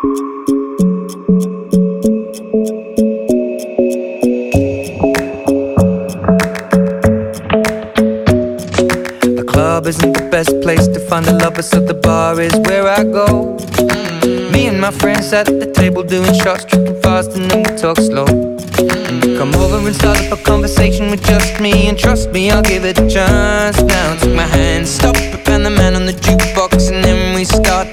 The club isn't the best place to find a lover, so the bar is where I go. Me and my friends at the table doing shots, tripping fast, and then we talk slow. Come over and start up a conversation with just me, and trust me, I'll give it a chance. Now take my hand, stop Van the Man on the jukebox, and then we start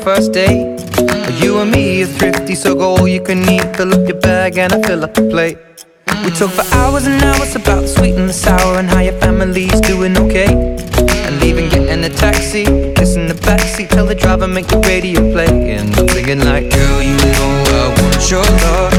first date. You and me are thrifty, so go all you can eat. Fill up your bag and I fill up the plate. We talk for hours and hours about the sweet and the sour and how your family's doing okay. And leaving, getting a taxi, kissing the backseat, tell the driver make the radio play. And I'm thinking like, girl, you know I want your love.